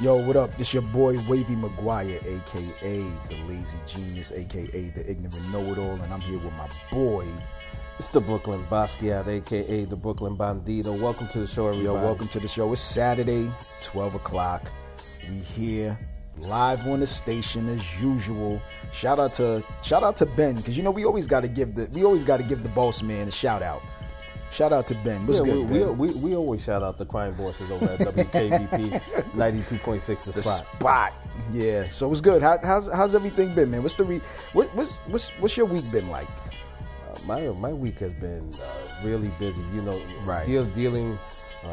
Yo, what up? This your boy Wavy McGuire, aka the Lazy Genius, aka the Ignorant Know-It-All, and I'm here with my boy. It's the Brooklyn Basquiat, aka the Brooklyn Bandito. Welcome to the show, everybody. Yo, welcome to the show. It's Saturday, 12 o'clock. We here live on the station as usual. Shout out to shout out to Ben because you know we always got to give the we always got to give the boss man a shout out. Shout out to Ben. What's Yeah, good, we, Ben? we, we, we always shout out the crime bosses over at WKVP 92.6 The the Spot. spot. Yeah. So what's good? How, how's how's everything been, man? What's the re, what, what's what's what's your week been like? Uh, my my week has been uh, really busy. You know, Right. deal, dealing uh,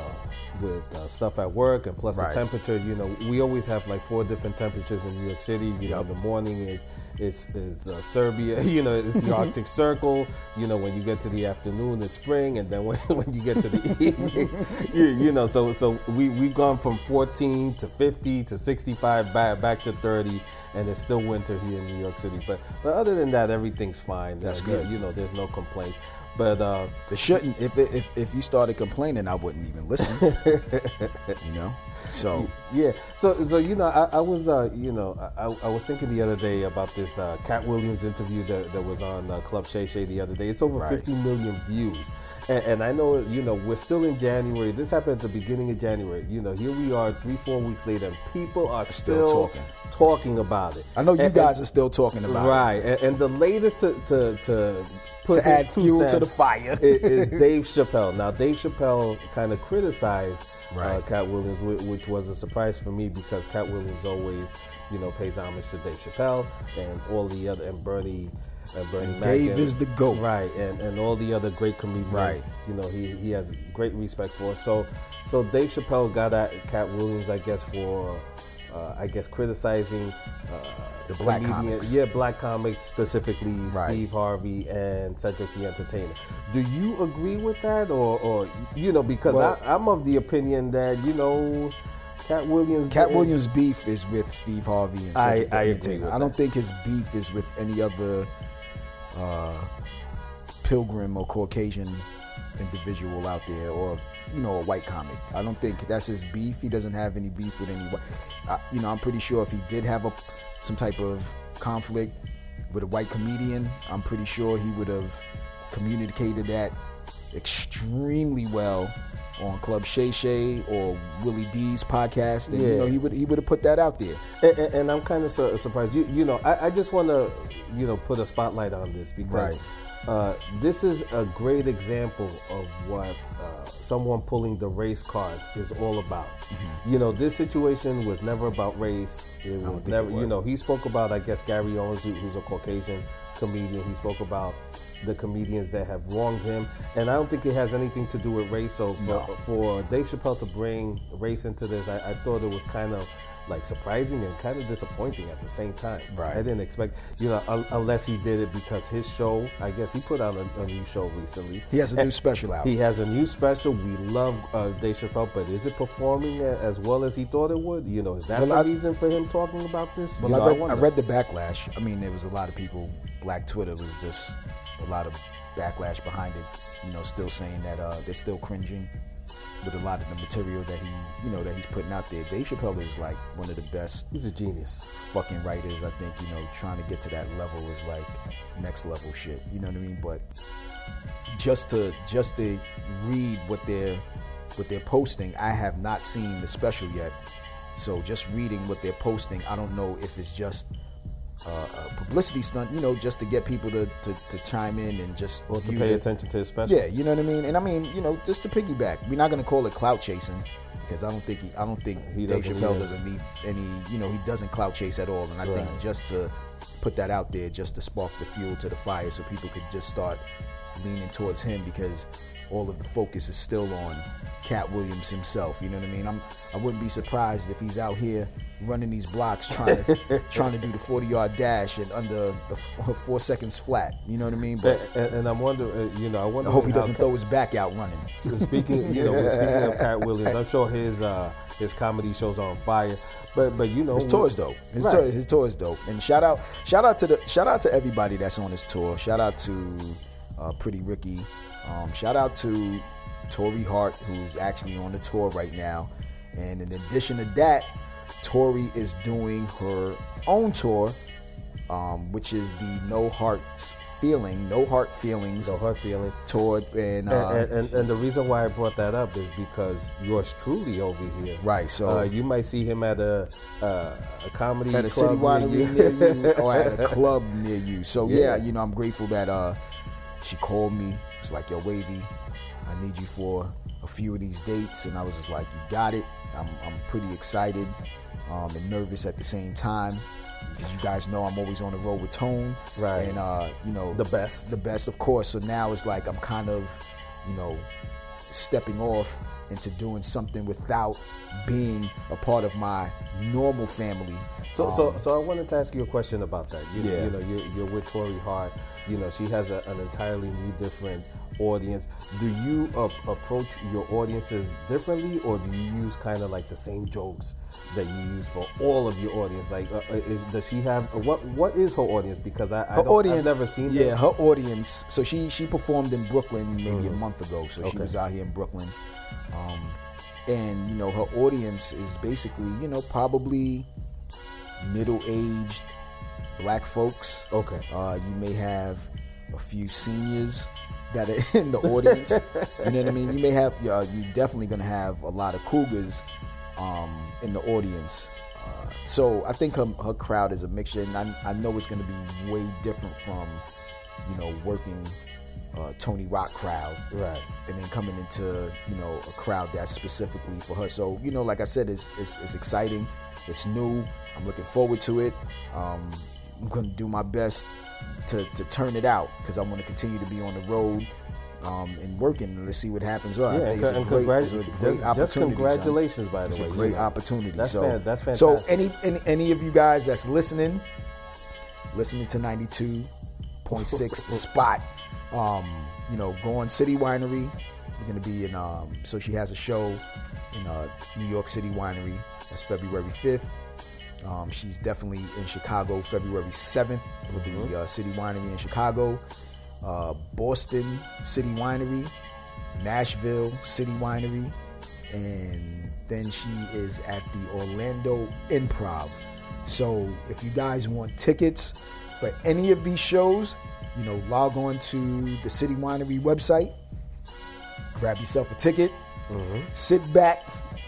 with uh, stuff at work and plus Right. the temperature. You know, we always have like four different temperatures in New York City. You know, in the morning it, it's it's uh, Siberia. You know, it's the Arctic Circle. You know, when you get to the afternoon, it's spring, and then when, when you get to the evening, you, you know. So so we we've gone from 14 to 50 to 65 back back to 30. And it's still winter here in New York City, but but other than that, everything's fine. That's Uh, good. You know, there's no complaint. But uh, It shouldn't. If it, if if you started complaining, I wouldn't even listen. you know. So yeah, so so you know, I, I was uh, you know, I, I was thinking the other day about this uh, Katt Williams interview that, that was on uh, Club Shay Shay the other day. It's over Right. 50 million views, and, and I know you know we're still in January. This happened at the beginning of January. You know, here we are, three four weeks later, and people are Still still, talking. talking about it. I know you And- guys are still talking about it. right, and, and the latest to to, to put To add his two fuel to the fire. i- is Dave Chappelle. Now, Dave Chappelle kind of criticized uh, Katt Williams, which was a surprise for me because Katt Williams always, you know, pays homage to Dave Chappelle and all the other and Bernie. And Bernie Mac Dave and- is the GOAT. right? And and all the other great comedians, Right. You know, he he has great respect for. So so Dave Chappelle got at Katt Williams, I guess, for uh, I guess criticizing uh, The black comedian- comics. yeah, black comics specifically Right. Steve Harvey and Cedric the Entertainer. Do you agree with that, or, or you know, because Well- I, I'm of the opinion that you know, Katt Williams. Katt Williams' beef is with Steve Harvey and I- Cedric the I Entertainer. I don't that. think his beef is with any other uh, pilgrim or Caucasian individual out there, or you know, a white comic. I don't think that's his beef. He doesn't have any beef with any. whi- Uh, you know, I'm pretty sure if he did have a some type of conflict with a white comedian, I'm pretty sure he would have communicated that extremely well on Club Shay Shay or Willie D's podcast. And, you know, he would he would have put that out there. And, and- and I'm kind of su- surprised. You, you know, I, I just want to, you know, put a spotlight on this because uh, this is a great example of what uh, someone pulling the race card is all about. You know, this situation was never about race. It Mm-hmm. was never, it you know, he spoke about, I guess, Gary Owens, who, who's a Caucasian comedian. He spoke about the comedians that have wronged him, and I don't think it has anything to do with race. So for, No. for Dave Chappelle to bring race into this, I, I thought it was kind of like surprising and kind of disappointing at the same time. Right. I didn't expect, you know, un- unless he did it because his show. I guess he put out a, a new show recently. He has a new special out. He has a new special. We love uh, Dave Chappelle, but is it performing as well as he thought it would? You know, is that Well, the I- reason for him talking about this? Well, You know, I, read, I, wonder. read the backlash. I mean, there was a lot of people. Black Twitter was just a lot of backlash behind it. You know, still saying that uh, they're still cringing with a lot of the material that he, you know, that he's putting out there. Dave Chappelle is like one of the best He's a genius. fucking writers. I think you know, trying to get to that level is like next level shit. You know what I mean? But just to just to read what they're what they're posting, I have not seen the special yet. So just reading what they're posting, I don't know if it's just uh, a publicity stunt, you know, just to get people to, to, to chime in and just Or to pay attention to his special. yeah, you know what I mean. And I mean, you know, just to piggyback, we're not gonna call it clout chasing because I don't think he, I don't think He Dave doesn't Chappelle doesn't need any. You know, he doesn't clout chase at all. And I think just to put that out there, just to spark the fuel to the fire, so people could just start leaning towards him because all of the focus is still on Katt Williams himself. You know what I mean? I'm I wouldn't be surprised if he's out here running these blocks trying to trying to do the 40 yard dash and under a f- four seconds flat. You know what I mean? But And, and, and I'm wondering, uh, you know, I wonder. I hope he doesn't throw his back out running. Speaking, you know, speaking of Katt Williams, I'm sure his uh, his comedy shows are on fire. But but you know, His tour is dope. His Right. tour, his tour is dope. And shout out, shout out to the, shout out to everybody that's on his tour. Shout out to uh, Pretty Ricky. Um, shout out to Torrei Hart, who's actually on the tour right now. And in addition to that, Torrei is doing her own tour, um, which is the No Hearts Feeling, No Heart Feelings No hard feelings. tour, and, uh, and, and, and the reason why I brought that up is because yours truly over here. Right, so- uh, you might see him at a uh, a comedy at a club city near winery near you or at a club near you. So yeah. Yeah. you know, I'm grateful that uh she called me. It's like, yo, Wavy, I need you for a few of these dates, and I was just like, you got it. I'm I'm pretty excited um, and nervous at the same time. Because you guys know I'm always on the road with Tone, Right. And uh, you know The best. the best, of course. So now it's like I'm kind of, you know, stepping off into doing something without being a part of my normal family. So, Um, so, so I wanted to ask you a question about that. You, Yeah. you know, you're, you're with Torrei Hart. You know, she has a, an entirely new, different audience. Do you ap- approach your audiences differently, or do you use kind of like the same jokes that you use for all of your audience? Like, uh, uh, is, does she have what? What is her audience? Because I, I her audience, I've never seen. Yeah, that. her audience. So she she performed in Brooklyn maybe a month ago. So she was out here in Brooklyn, um, and you know her audience is basically you know probably middle aged black folks. Okay. Uh, you may have a few seniors that are in the audience. you know what I mean? You may have, uh, you definitely gonna have a lot of cougars um, in the audience. Uh, so I think her, her crowd is a mixture, and I, I know it's gonna be way different from, you know, working uh, Tony Rock crowd Right. and then coming into you know a crowd that's specifically for her. So you know, like I said, it's it's, it's exciting, it's new. I'm looking forward to it. Um, I'm going to do my best to, to turn it out because I want to continue to be on the road um, and working. Let's see what happens. Well, Yeah, and, it's and great, congrat- it's a great just, just opportunity. son. congratulations, by the It's way. a great know. opportunity. That's so, fan- that's So any, any any of you guys that's listening, listening to 92.6 The Spot, um, you know, go on City Winery. We're gonna be in. Um, so she has a show in uh, New York City Winery. That's February 5th. Um, she's definitely in Chicago February 7th for the uh, City Winery in Chicago. Uh, Boston City Winery, Nashville City Winery, and then she is at the Orlando Improv. So if you guys want tickets for any of these shows, you know, log on to the City Winery website, grab yourself a ticket, sit back.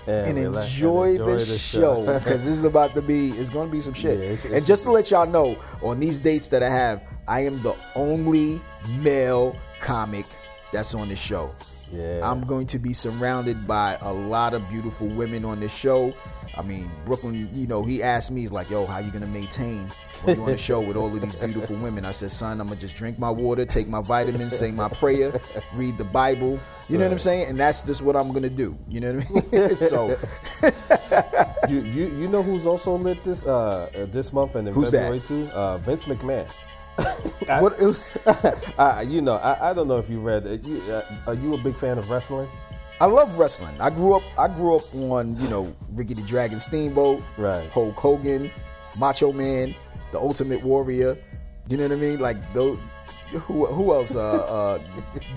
And And, relax and enjoy, enjoy the, the show show. because this is about to be it's going to be some shit. Yeah, it's- and it's- just to let y'all know, on these dates that I have, I am the only male comic that's on the show. Yeah. I'm going to be surrounded by a lot of beautiful women on this show. I mean, Brooklyn, you know, he asked me, he's like, yo, how you going to maintain when you're on the show with all of these beautiful women? I said, son, I'm going to just drink my water, take my vitamins, say my prayer, read the Bible. You know what I'm saying? And that's just what I'm going to do. You know what I mean? so, you, you you know who's also lit this uh this month and in Who's that? February too? Uh, Vince McMahon. I, what, I, you know, I, I don't know if you read it. You, uh, are you a big fan of wrestling? I love wrestling. I grew up. I grew up on you know Ricky the Dragon Steamboat, Right. Hulk Hogan, Macho Man, the Ultimate Warrior. You know what I mean? Like those. Who, who else? Uh, uh,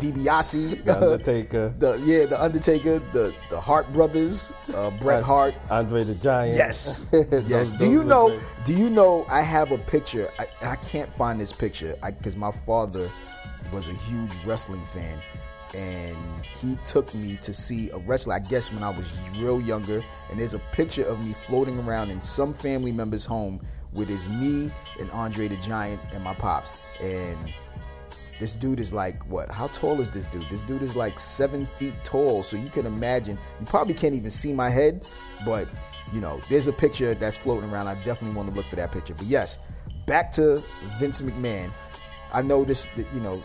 DiBiase, The Undertaker, the yeah, the Undertaker, the the Hart brothers, uh, Bret Hart. Andre the Giant. Yes, Those- yes. Do you know? great. Do you know? I have a picture. I, I can't find this picture because my father was a huge wrestling fan, and he took me to see a wrestler. I guess when I was real younger, and there's a picture of me floating around in some family member's home with his me and Andre the Giant and my pops, and this dude is like what? How tall is this dude? This dude is like seven feet tall. So you can imagine. You probably can't even see my head, but you know, there's a picture that's floating around. I definitely want to look for that picture. But yes, back to Vince McMahon. I know this. You know,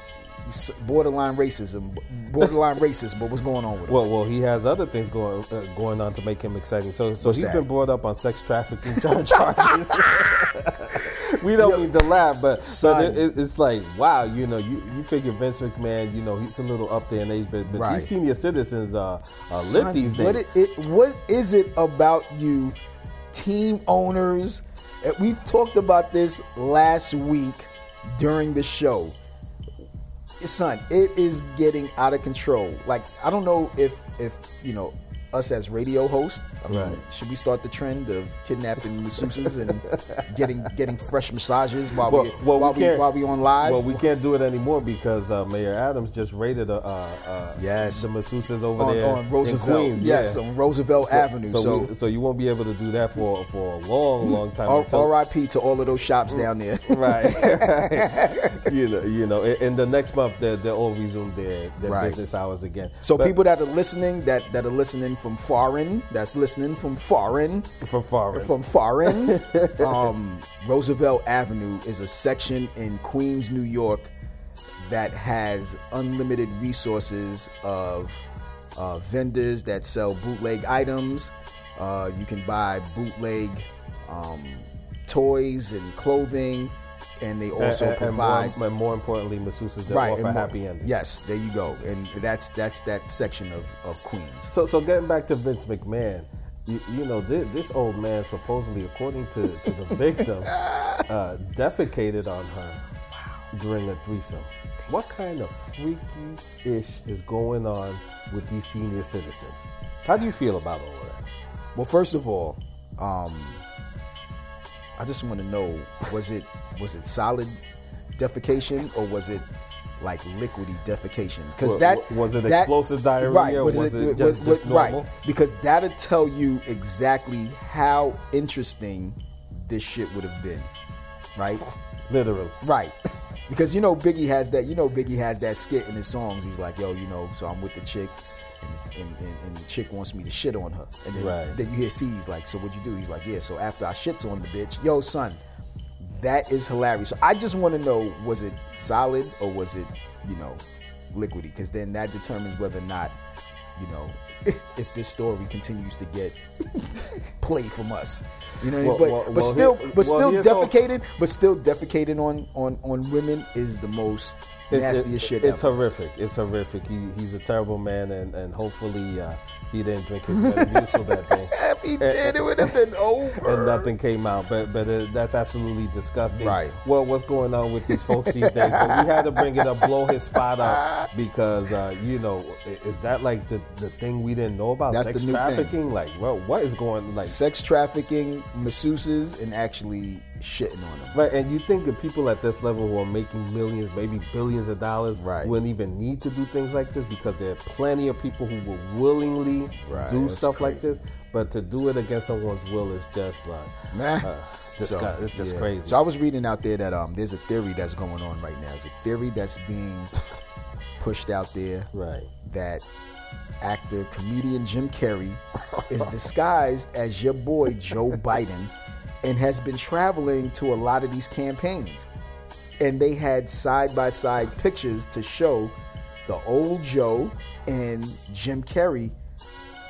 borderline racism, borderline racist. But what's going on with him? Well, well, he has other things going uh, going on to make him exciting. So, so What's he's that? been brought up on sex trafficking charges. we don't need to laugh, but, Son. but it, it, it's like, wow, you know, you, you figure Vince McMahon, you know, he's a little up there in age, but, but Right. these senior citizens are, are lit Son, these days. What, it, it, what is it about you, team owners? Uh, We've talked about this last week during the show. Son, it is getting out of control. Like I don't know if if you know us as radio hosts. I mean, Right. should we start the trend of kidnapping masseuses and getting getting fresh massages while Well, we well, while we we, while we on live? Well, we can't do it anymore because uh, Mayor Adams just raided uh, uh, Yes. the masseuses over on, there on Roosevelt, Queens. yes, yeah. on Roosevelt Avenue. So, So, we, so you won't be able to do that for for a long, long time. R- until- R.I.P. to all of those shops down there. right. you know, you know. In, the next month, they they'll all resume their, their Right. business hours again. So But people that are listening, that that are listening from foreign, that's listening from foreign, from foreign, from foreign, um, Roosevelt Avenue is a section in Queens, New York, that has unlimited resources of uh, vendors that sell bootleg items. Uh, you can buy bootleg um, toys and clothing, and they also and, and provide more, and more importantly, masseuses that right offer and more- happy endings. Yes, there you go, and that's that's that section of, of Queens. So, so getting back to Vince McMahon, you, you know, this, this old man supposedly, according to, to the victim, uh, defecated on her during a threesome. What kind of freaky ish is going on with these senior citizens? How do you feel about all of that? Well, first of all, um, I just want to know was it was it solid defecation or was it like liquidy defecation? Because that was it that- explosive diarrhea Right? or was it just- just right? normal? Because that'll tell you exactly how interesting this shit would have been, right? Literally. Right. Because you know Biggie has that. You know Biggie has that skit in his songs. He's like, "Yo, you know, so I'm with the chick, and, and, and, the chick wants me to shit on her." And then, Right. then you hear C's like, "So what'd you do?" He's like, "Yeah, so after I shits on the bitch, yo, son, that is hilarious." So I just want to know, was it solid or was it, you know, liquidy? Because then that determines whether or not, you know, if this story continues to get play from us. You know, what I mean? Well, but well, but well, still, but still here's all- defecated, but still defecating on on on women is the most nastiest it- shit it's ever. horrific. It's horrific. He, he's a terrible man, and, and hopefully uh, he didn't drink his Metamucil that day. If he did, it would have been over. and nothing came out. But but uh, that's absolutely disgusting. Right. Well, what's going on with these folks these days? But we had to bring it up, blow his spot up because uh, you know, is that like the, the thing we didn't know about? That's Sex the new thing. trafficking? Like, well, what is going like? Sex trafficking, masseuses, and actually shitting on them. Right, and you think that people at this level who are making millions, maybe billions of dollars, Right. wouldn't even need to do things like this because there are plenty of people who will willingly Right, do that's stuff like this. But to do it against someone's will is just like, Nah. uh, disgust, it's just yeah. crazy. So I was reading out there that um, there's a theory that's going on right now. It's a theory that's being pushed out there right. that actor comedian Jim Carrey is disguised as your boy Joe Biden and has been traveling to a lot of these campaigns. And they had side by side pictures to show the old Joe and Jim Carrey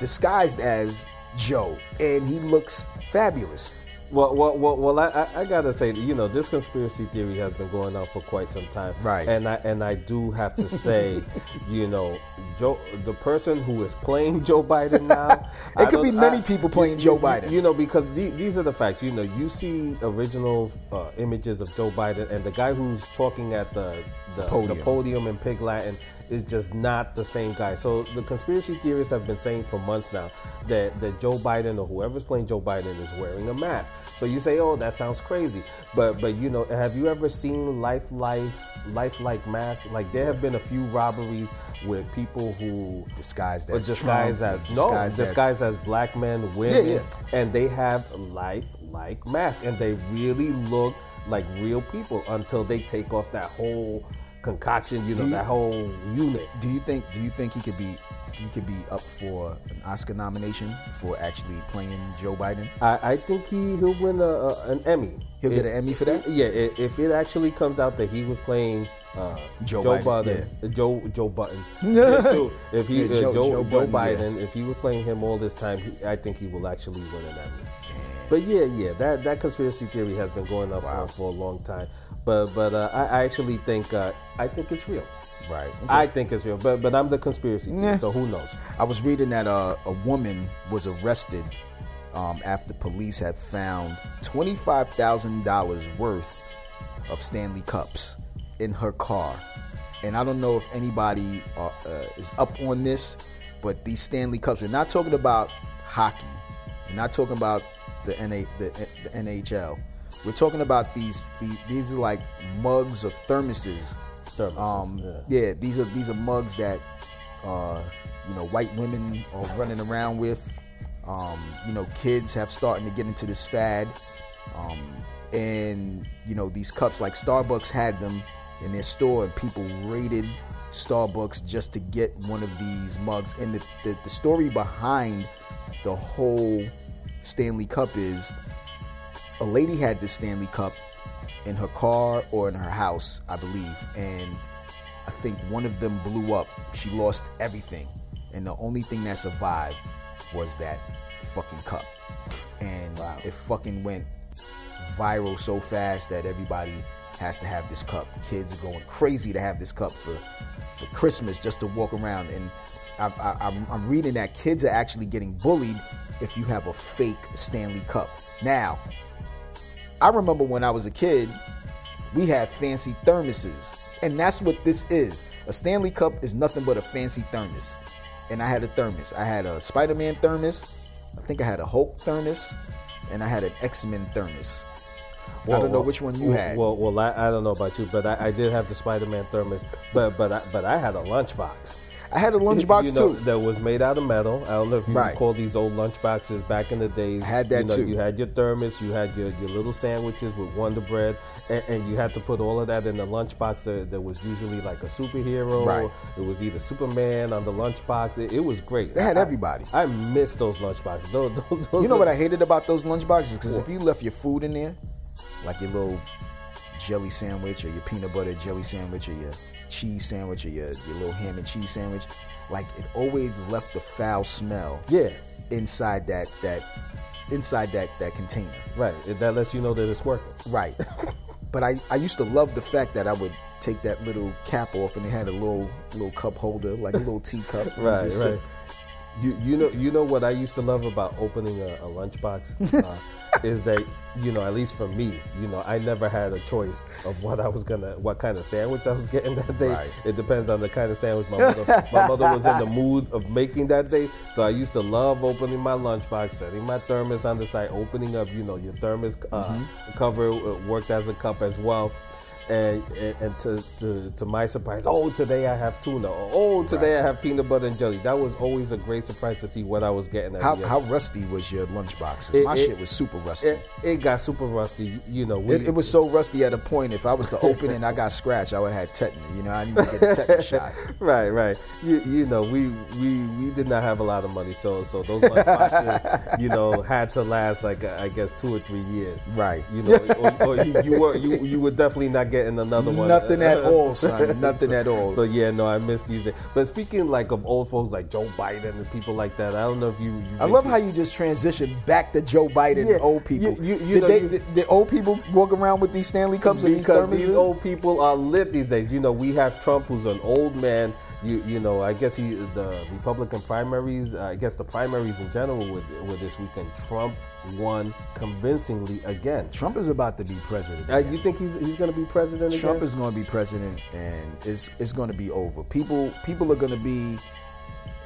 disguised as Joe. And he looks fabulous. Well, well, well, well I, I, I gotta say, you know, this conspiracy theory has been going on for quite some time, Right. And I and I do have to say, you know, Joe, the person who is playing Joe Biden now, I It could be many I- people playing you- Joe you- Biden. You know, because the, these are the facts. You know, you see original uh, images of Joe Biden, and the guy who's talking at the the Podium. the podium in Pig Latin is just not the same guy. So the conspiracy theorists have been saying for months now that, that Joe Biden or whoever's playing Joe Biden is wearing a mask. So you say, oh, that sounds crazy. But but you know, have you ever seen life life lifelike masks? Like there have been a few robberies with people who Disguised as disguised Trump, as or no disguised as- disguised as black men, women, yeah. and they have life like masks, and they really look like real people until they take off that whole concoction, you know, you- that whole unit. Do you think? Do you think he could be? He could be up for an Oscar nomination for actually playing Joe Biden. I, I think he he'll win a, a, an Emmy. He'll get an Emmy for that? Yeah, i if it actually comes out that he was playing uh, Joe Joe, Biden, Biden, Joe Joe Button, yeah, too. If he Yeah, uh, Joe- Joe, Joe Button, yeah. Biden, if he was playing him all this time, he, I think he will actually win an Emmy. But yeah, yeah, that, that conspiracy theory has been going on Wow. for a long time. But but uh, I, I actually think uh, I think it's real. Right. I think it's real. But but I'm the conspiracy theory, Yeah. so who knows? I was reading that uh, a woman was arrested um, after police had found twenty-five thousand dollars worth of Stanley cups in her car, and I don't know if anybody uh, uh, is up on this, but these Stanley Cups. We're not talking about hockey. We're not talking about the NA, the, the NHL. We're talking about these, these. These are like mugs or thermoses. Thermoses, Um, yeah. yeah, these are these are mugs that uh, you know white women are running around with. Um, you know, kids have starting to get into this fad. Um, and you know these cups like Starbucks had them in their store, and people raided Starbucks just to get one of these mugs. And the, the, the story behind the whole Stanley Cup is a lady had this Stanley Cup in her car or in her house, I believe, and I think one of them blew up. She lost everything, and the only thing that survived was that fucking cup. And it fucking went viral so fast that everybody has to have this cup. Kids are going crazy to have this cup for for Christmas just to walk around. And I, I, I'm, I'm reading that kids are actually getting bullied if you have a fake Stanley Cup. Now, I remember when I was a kid, we had fancy thermoses, and that's what this is. A Stanley Cup is nothing but a fancy thermos. And I had a thermos. I had a Spider-Man thermos. I think I had a Hulk thermos, and I had an X-Men thermos. I don't know which one you well, had. Well, well, I, I don't know about you, but I, I did have the Spider-Man thermos, but but I, but I had a lunchbox. I had a lunchbox you know, too. that was made out of metal. I don't know if you Right. recall these old lunchboxes back in the days. I had that you know, too. You had your thermos, you had your, your little sandwiches with Wonder Bread, and, and you had to put all of that in the lunchbox. That, that was usually like a superhero. Right. It was either Superman on the lunchbox. It, it was great. They had I- everybody. I, miss those lunchboxes. Those, those, those You know are- what I hated about those lunchboxes? Because if you left your food in there, like your little jelly sandwich or your peanut butter jelly sandwich or your cheese sandwich or your, your little ham and cheese sandwich, like it always left the foul smell Yeah. inside that that inside that that container. Right. That lets you know that it's working. Right. but I, I used to love the fact that I would take that little cap off and it had a little little cup holder, like a little teacup. Right, right. sit- You, you know you know what I used to love about opening a, a lunchbox uh, is that you know at least for me you know I never had a choice of what I was gonna what kind of sandwich I was getting that day. Right. It depends on the kind of sandwich my mother my mother was in the mood of making that day. So I used to love opening my lunchbox, setting my thermos on the side, opening up you know your thermos uh, Mm-hmm. cover uh, worked as a cup as well. And, and, and to, to, to my surprise, oh, today I have tuna. Or, oh, today I have peanut butter and jelly. That was always a great surprise to see what I was getting. At How, how rusty was your lunchbox? my it- shit was super rusty. it, it got super rusty. You know, we, It, it was so rusty at a point. If I was to open it and I got scratched, I would have had tetanus. You know, I need to get a tetanus shot. right, right. You, you know, we, we we did not have a lot of money, so so those lunchboxes, you know, had to last like I guess two or three years. Right. You know, or, or you, you were you, you were definitely not getting another one. Nothing at all, son. Nothing so, at all. So yeah, no, I miss these days. But speaking like of old folks like Joe Biden and people like that, I don't know if you. you I love how you just transition back to Joe Biden Yeah, and old people. you- you- you did, know, they, you- did, did old people walk around with these Stanley Cups and these thermoses? these old people are lit these days. You know, we have Trump, who's an old man. You you know, I guess he the Republican primaries. Uh, I guess the primaries in general with with this weekend, Trump won convincingly again. Trump is about to be president. Uh, you think he's he's going to be president Trump again? is going to be president, and it's it's going to be over. People people are going to be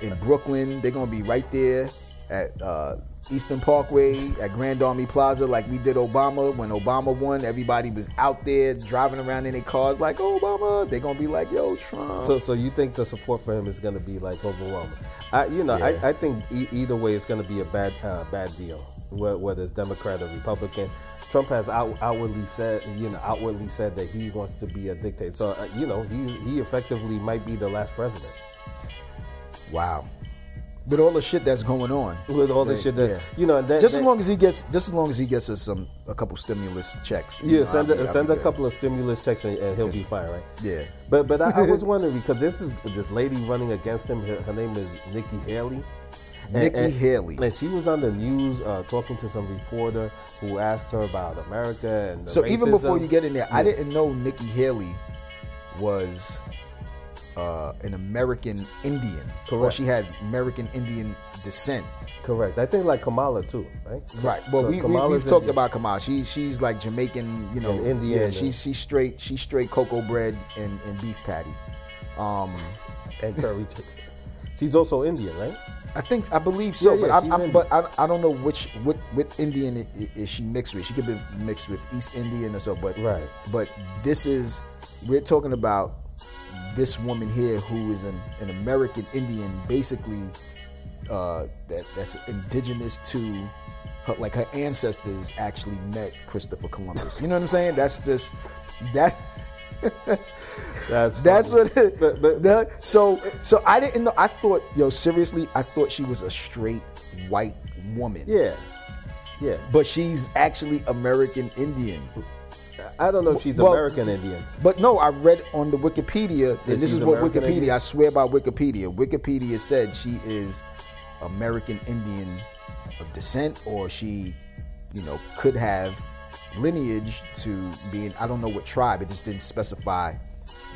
in Brooklyn. They're going to be right there at uh, Eastern Parkway at Grand Army Plaza, like we did Obama when Obama won. Everybody was out there driving around in their cars, like Obama. They're going to be like, "Yo, Trump." So, so you think the support for him is going to be like overwhelming? I, you know, Yeah. I, I think e- either way it's going to be a bad, uh, bad deal. Whether it's Democrat or Republican, Trump has out, outwardly said, you know, outwardly said that he wants to be a dictator. So, uh, you know, he he effectively might be the last president wow. With all the shit that's going on, with all the shit that yeah. you know. That, just that- as long as he gets, just as long as he gets us some a couple stimulus checks. Yeah, know, send I'll be- send a couple of stimulus checks and, and he'll be fine, right? Yeah. But but I, I was wondering because there's this this lady running against him. Her, her name is Nikki Haley. And- Nikki and- Haley. And she was on the news uh, talking to some reporter who asked her about America and the So even before you get in there, I didn't know Nikki Haley was uh, an American Indian. Or Correct. she had American Indian descent. correct, I think like Kamala too, right? Right. Well, So we, we, we've talked Indian. about Kamala. She she's like Jamaican, you know. And Indian, Yeah, she's she's straight. She's straight cocoa bread and, and beef patty. Um, and curry chicken. She's also Indian, right? I think I believe so, Yeah, but yeah, I, I, but I, I don't know which what what Indian i- i- is she mixed with. She could be mixed with East Indian or so, but Right. But this is we're talking about this woman here who is an, an American Indian, basically uh, that that's indigenous to. Her, like her ancestors actually met Christopher Columbus. You know what I'm saying? That's just that. That's That's funny. what it. But, but, the- so so I didn't know. I thought yo seriously. I thought she was a straight white woman. yeah, yeah. But she's actually American Indian. I don't know if she's Well- American Indian. But no, I read on the Wikipedia, and this is what American Wikipedia. Indian? I swear by Wikipedia. Wikipedia said she is American Indian of descent, or she, you know, could have lineage to being. I don't know what tribe. It just didn't specify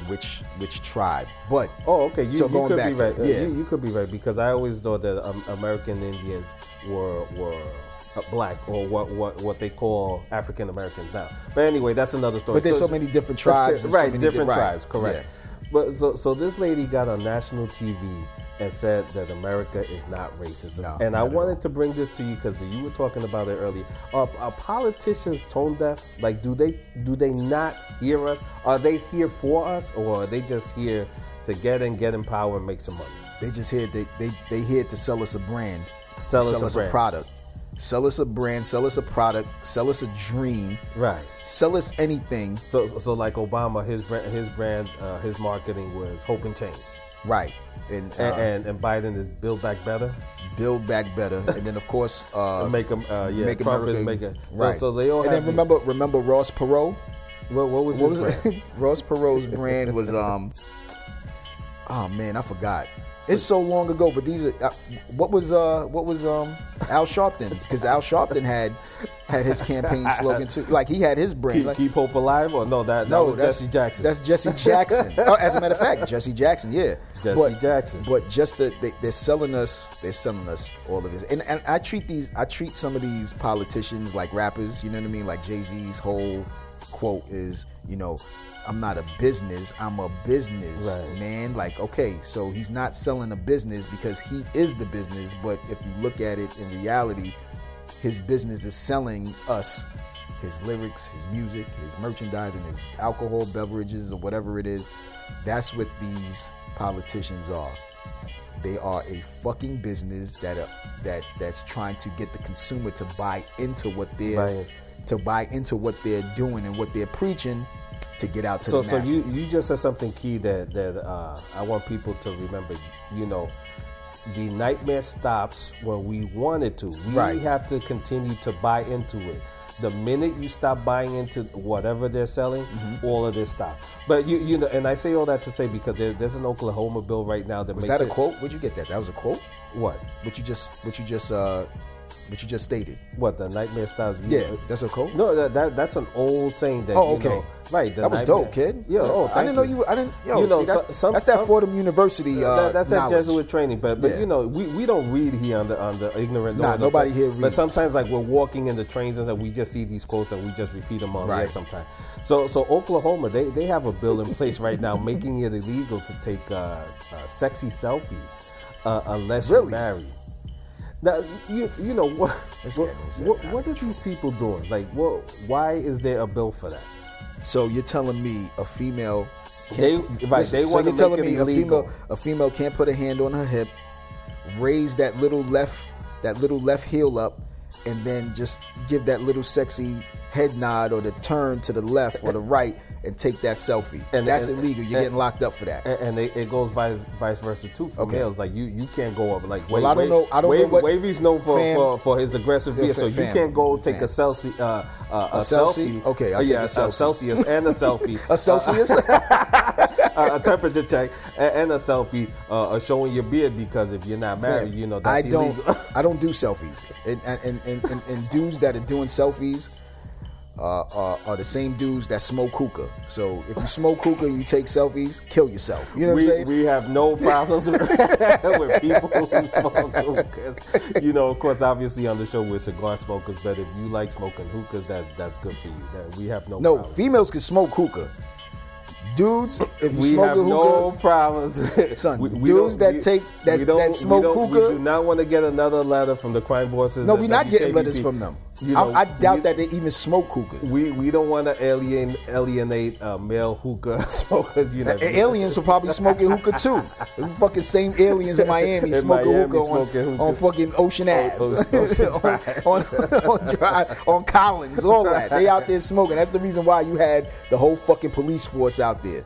which which tribe. But Oh, okay. You, So you going could back be to- right. Uh, yeah. you, you could be right because I always thought that um, American Indians were were Uh, black or what what what they call African Americans now. But anyway, that's another story. But there's so many different tribes so right? many different di- right, tribes, correct. yeah. But so so this lady got on national TV and said that America is not racism. No, and I not at wanted to bring this to you because you were talking about it earlier. Are, are politicians tone deaf? Like, do they do they not hear us? Are they here for us, or are they just here to get in, get in power, and make some money? They just here they they they here to sell us a brand, Sell us a brand. product, sell us a brand, sell us a product, sell us a dream, Right. sell us anything. So, so like Obama, his brand, his brand, uh, his marketing was hope and change, Right. And, uh, and, and and Biden is build back better, build back better, and then of course uh, make them, uh, yeah, make Trump America is making. So, right. so they all and then remember remember Ross Perot. what, what was What his was brand? Ross Perot's brand was um. Oh man, I forgot. It's so long ago, but these are uh, what was uh what was um Al Sharpton's because Al Sharpton had had his campaign slogan too. Like he had his brand. keep, like, keep hope alive, or no? That, that no, was that's Jesse Jackson. That's Jesse Jackson. oh, as a matter of fact, Jesse Jackson. Yeah, Jesse But- Jackson. But just that they, they're selling us, they're selling us all of this. And and I treat these, I treat some of these politicians like rappers. You know what I mean? Like Jay Z's whole quote is, you know, I'm not a business, I'm a business Right. man. Like, okay, so he's not selling a business because he is the business. But if you look at it in reality, his business is selling us his lyrics, his music, his merchandising, his alcohol, beverages, or whatever it is. That's what these politicians are. They are a fucking business that are, that that's trying to get the consumer to buy into what they're to buy into what they're doing and what they're preaching to get out to so so you you just said something key that that uh, I want people to remember. You know, the nightmare stops when we want it to. We Right. have to continue to buy into it. The minute you stop buying into whatever they're selling, Mm-hmm. all of this stop. But you you know, and I say all that to say because there, there's an Oklahoma bill right now that was makes that a it, quote? Where'd you get that? That was a quote. What? What you just what you just uh what you just stated. What the nightmare? You- Yeah, that's a quote. No, that, that that's an old saying that. Oh, you okay. know, right. That was nightmare- dope, kid. Yeah. Oh, I didn't know you. I didn't. Yo, You know, see, that's, so- some- that's that some- Fordham University. Uh, That- that's that. Jesuit training, but but Yeah. you know we, we don't read here on the on the ignorant. Nah, the- nobody here Reads. But sometimes like we're walking in the trains and then we just see these quotes and we just repeat them on Right. air sometimes. So so Oklahoma they, they have a bill in place right now making it illegal to take uh, uh, sexy selfies uh, unless you're married. Now you you know what what, guy needs to what, what are these people doing? Like what why is there a bill for that? So you're telling me a female? They right Listen, they so you're to telling me a female a female can't put a hand on her hip, raise that little left that little left heel up, and then just give that little sexy head nod or the turn to the left or the right and take that selfie. And- That's and- illegal. You're and- getting locked up for that. and, and it, it goes vice vice versa too for Okay. males. Like you, you can't go up. Like Well, I don't know- I don't know what- Wavy's known for, fam- for, for his aggressive beard, so fam- you can't go fam. take a selfie, uh, uh, a, A selfie? selfie. Okay, I'll Uh, take yeah, a selfie. Celsius and a selfie, A Celsius? a, a temperature check, and, a selfie uh, showing your beard because if you're not married, you know that's I don't. illegal. I don't do selfies, and and, and, and, and dudes that are doing selfies uh, are, are the same dudes that smoke hookah. So if you smoke hookah, you take selfies, kill yourself. You know what I'm saying? we have no problems with, with people who smoke hookahs. You know, of course, obviously on the show we're cigar smokers, but if you like smoking hookahs, that that's good for you. That we have no no, problem. females can smoke hookah. dudes, if you we smoke have a hookah, no problems. Son, we, dudes that we- take- that- we don't- that we smoke hookah- We do not want to get another letter from the crime bosses. no, we're not getting letters from them. You know, I, I doubt we- that they even smoke hookahs. We we don't want to alien alienate uh, male hookah smokers. You know, A- aliens are probably smoking hookah too. The fucking same aliens in Miami In smoking Miami hookah, on, hookah. on fucking Ocean Ave, Ocean- on, on, on, Drive, on Collins, all that. They out there smoking. That's the reason why you had the whole fucking police force out there.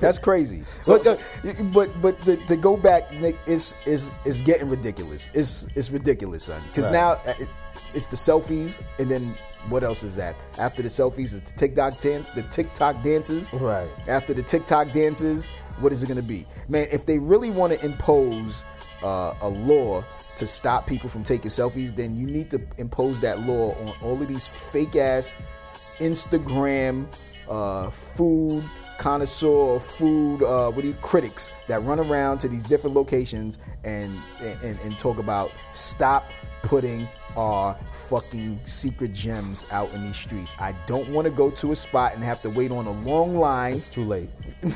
That's crazy. but uh, but but to, to go back, Nick, it's is is getting ridiculous. It's it's ridiculous, son. Because Right. now uh, it, it's the selfies, and then what else is that? After the selfies, the TikTok dan- the TikTok dances. Right. After the TikTok dances, what is it going to be? Man, if they really want to impose uh, a law to stop people from taking selfies, then you need to impose that law on all of these fake ass Instagram uh, food connoisseur food uh, what do you critics that run around to these different locations and and, and talk about stop putting our fucking secret gems out in these streets. I don't want to go to a spot and have to wait on a long line It's too late.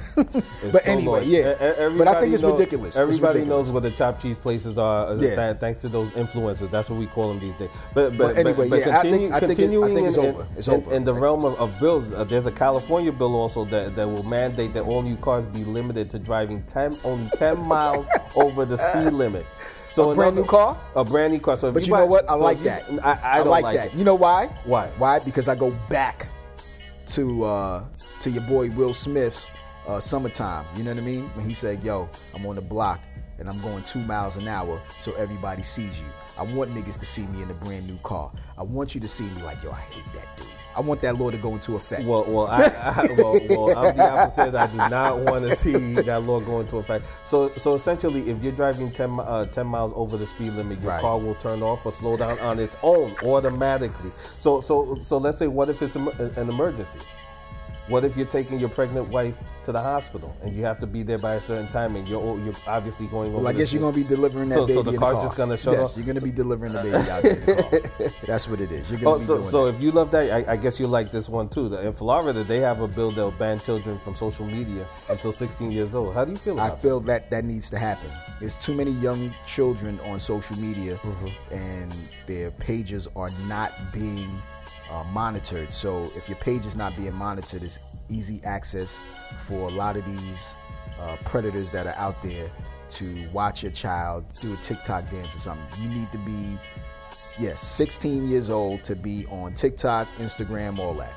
But anyway, yeah. But I think it's knows- ridiculous. It's Everybody ridiculous. knows what the chopped cheese places are. uh, Yeah. th- thanks to those influencers. That's what we call them these days. But but, But anyway, but, yeah, continue, I think it- I continuing think it's in, over. It's in, over. in the realm of, of bills, uh, there's a California bill also that, that will mandate that all new cars be limited to driving ten only ten miles over the speed limit. So A brand new car? A brand new car. So But you buy- know what? I so like you- that. I, I don't like, like, that. it. You know why? Why? Why? Because I go back to uh, to your boy Will Smith's uh, "Summertime." You know what I mean? When he said, "Yo, I'm on the block and I'm going two miles an hour, so everybody sees you." I want niggas to see me in a brand new car. I want you to see me like, "Yo, I hate that dude." I want that law to go into effect. Well, well, I, I, well, well, I'm the opposite. I do not want to see that law go into effect. So, so essentially, if you're driving 10, uh, 10 miles over the speed limit, your Right. car will turn off or slow down on its own automatically. So, so, so let's say, what if it's an emergency? What if you're taking your pregnant wife to the hospital and you have to be there by a certain time and you're you're obviously going over? Well, I guess you're gonna be delivering that So- baby so the car's car. just gonna shut yes, off? you're gonna be delivering the baby out there in the car. That's what it is. You're gonna Oh, be so, doing so that. if you love that, I, I guess you like this one too. In Florida, they have a bill that'll ban children from social media until 16 years old. How do you feel I feel that that needs to happen. There's too many young children on social media, Mm-hmm. and their pages are not being uh, monitored. So if your page is not being monitored, it's easy access for a lot of these uh, predators that are out there to watch your child do a TikTok dance or something. You need to be, yeah, 16 years old to be on TikTok, Instagram, all that.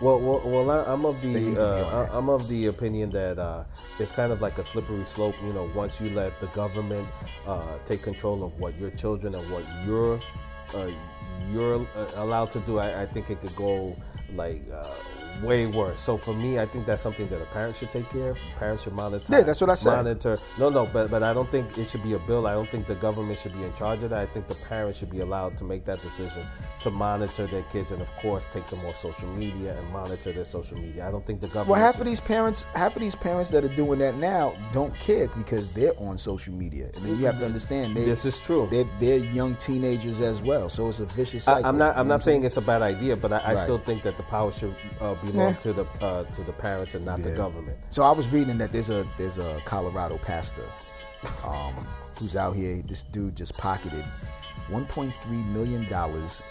Well, well, well I, I'm of the to be on uh. I'm of the opinion that uh, it's kind of like a slippery slope. You know, once you let the government uh, take control of what your children and what you're uh, you're uh, allowed to do, I, I think it could go like uh, way worse. So for me, I think that's something that a parent should take care of. Parents should monitor. Yeah, that's what I said. Monitor. No, no, but but I don't think it should be a bill. I don't think the government should be in charge of that. I think the parents should be allowed to make that decision to monitor their kids and of course take them off social media and monitor their social media. I don't think the government. Well, half should- of these parents, half of these parents that are doing that now don't care because they're on social media, I mean, you have to understand they, This is true. They're, they're young teenagers as well, so it's a vicious cycle. I'm not. I'm not saying it's a bad idea, but I, I Right. still think that the power should uh, belong to the uh, to the parents and not the government. So I was reading that there's a there's a Colorado pastor um, who's out here. This dude just pocketed 1.3 million dollars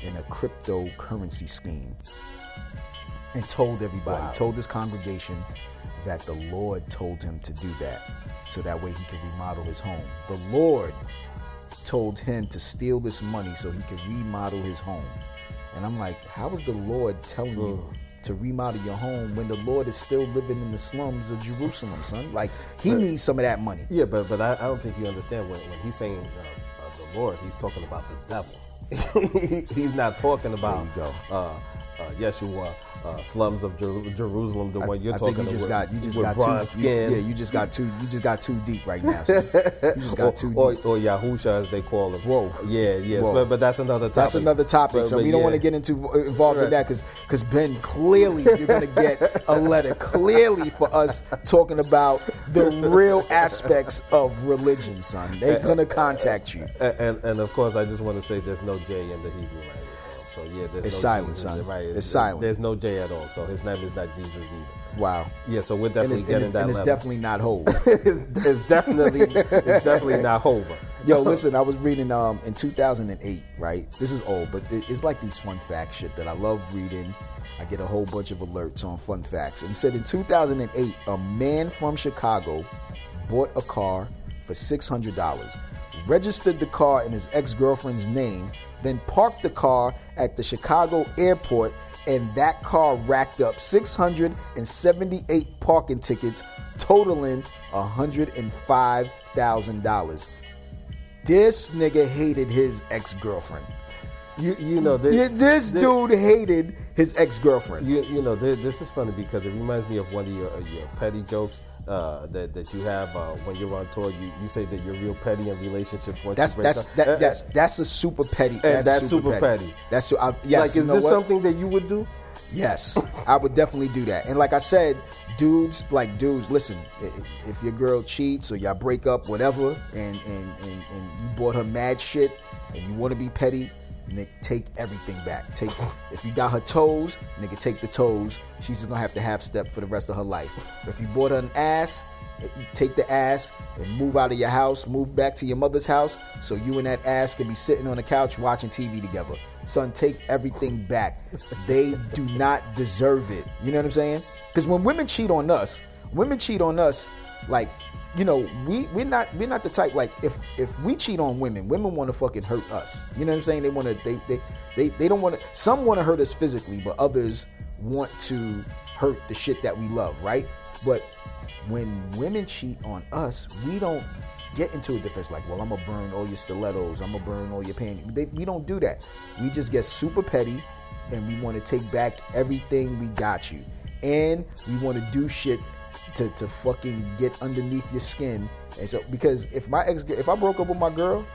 in a cryptocurrency scheme, and told everybody, Wow. told his congregation that the Lord told him to do that, so that way he could remodel his home. The Lord told him to steal this money so he could remodel his home. And I'm like, how is the Lord telling you to remodel your home when the Lord is still living in the slums of Jerusalem, son? Like, he needs some of that money. Yeah, but but I, I don't think you understand when, when he's saying uh, uh, the Lord, he's talking about the devil. he's not talking about There you uh, uh, Yeshua, uh, slums of Jer- Jerusalem, the one you're I talking think you just about got you just with got bronze too you- skin. yeah, you just got too you just got too deep right now. son. You just got or, too or, deep. or Yahusha as they call him. Whoa. Yeah, yes, Whoa. But, but that's another topic. That's another topic, But- so but we don't yeah. want to get into involved in that because cause Ben clearly you're gonna get a letter clearly for us talking about the real aspects of religion, son. They're gonna contact you. And, and, and of course, I just want to say there's no J in the Hebrew language. So, yeah, there's It's no silent, Jesus, son. Right, It's silent. There's no J at all. So his name is not Jesus either. Wow. Yeah, so we're definitely and getting it's, that and it's level. definitely not Hove. it's, it's definitely it's definitely not Hova. Yo, listen, I was reading um in 2008, right? This is old, but it- it's like these fun fact shit that I love reading. I get a whole bunch of alerts on fun facts. And said in 2008, a man from Chicago bought a car for $600, registered the car in his ex-girlfriend's name, then parked the car at the Chicago airport, and that car racked up 678 parking tickets, totaling $105,000. This nigga hated his ex girlfriend. You you know this, This dude hated his ex girlfriend. You, you know, this, this is funny because it reminds me of one of your, your petty jokes uh, that, that you have uh, when you're on tour. You, you say that you're real petty in relationships once That's you break that's up. that, Uh, that's that's a super petty. And that's super petty. That's su- I, yes. like, is this what? something that you would do? Yes, I would definitely do that. And like I said, dudes, like dudes, listen. If your girl cheats or y'all break up, whatever, and and and, and you bought her mad shit, and you want to be petty, Nick, take everything back. Take if you got her toes, nigga, take the toes. She's just gonna have to half step for the rest of her life. If you bought her an ass, take the ass and move out of your house, move back to your mother's house, so you and that ass can be sitting on the couch watching TV together. Son, take everything back. They do not deserve it. You know what I'm saying? Because when women cheat on us, women cheat on us like you know we we're not we're not the type like if if we cheat on women women want to fucking hurt us. You know what i'm saying? They want to they they they, they don't want to some want to hurt us physically but others want to hurt the shit that we love right? But when women cheat on us we don't get into a defense like well i'm gonna burn all your stilettos i'm gonna burn all your panties. They, we don't do that. We just get super petty and we want to take back everything we got you. And we want to do shit to, to fucking get underneath your skin. And so because if my ex if I broke up with my girl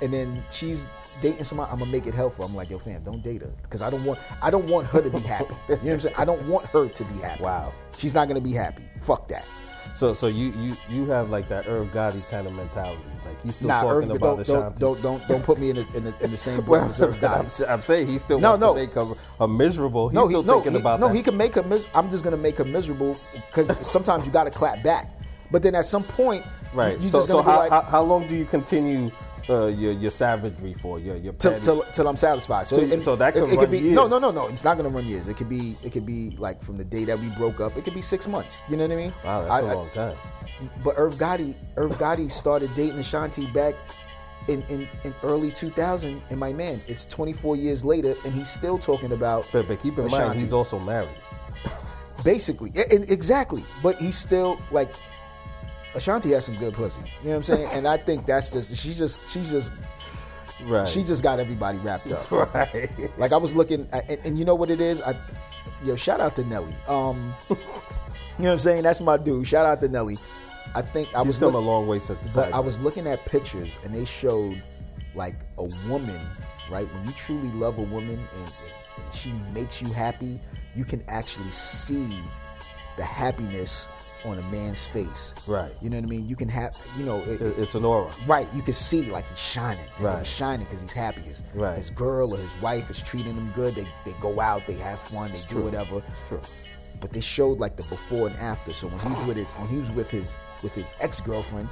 and then she's dating somebody, I'm gonna make it hell for her. I'm like, yo fam, don't date her. Because I don't want I don't want her to be happy. You know what I'm saying? I don't want her to be happy. Wow. She's not gonna be happy. Fuck that. So so you you you have like that Irv Gotti kind of mentality. Like he's still Nah, talking Irv, about don't, the don't, don't don't don't put me in the in the, in the same breath as Irv I'm, Gotti. s- I'm saying he still No, no. make her a miserable. He's no, he, still no, thinking he, about no, that. he can make her. Mis- I'm just gonna make her miserable because sometimes you got to clap back. But then at some point, right. You so so how, like, how, how long do you continue uh, your your savagery for your your till, till, till I'm satisfied. So, and so that could it run be years. no, no, no, no. It's not gonna run years. It could be it could be like from the day that we broke up. It could be six months. You know what I mean? Wow, that's I- a long time. But Irv Gotti, Irv Gotti started dating Ashanti back in, in, in early 2000. And my man, it's 24 years later, and he's still talking about But, but keep in mind, he's also married. basically exactly. But he's still like Ashanti has some good pussy. You know what I'm saying? and I think that's just she's just she's just Right. she just got everybody wrapped up. right. Like I was looking, at, and, and you know what it is? I, yo, shout out to Nelly. Um, you know what I'm saying? That's my dude. Shout out to Nelly. I think I was come look- a long way since the but. I was looking at pictures, and they showed like a woman, right? When you truly love a woman and, and she makes you happy, you can actually see the happiness on a man's face. Right. You know what I mean? You can have, you know, it, It- It's an aura. Right, you can see like he's shining. Right. He's shining because he's happy. His, Right. his girl or his wife is treating him good. They, they go out, they have fun, they do true. whatever. It's true. But they showed like the before and after. So when he was with it, when he was with his with his ex girlfriend,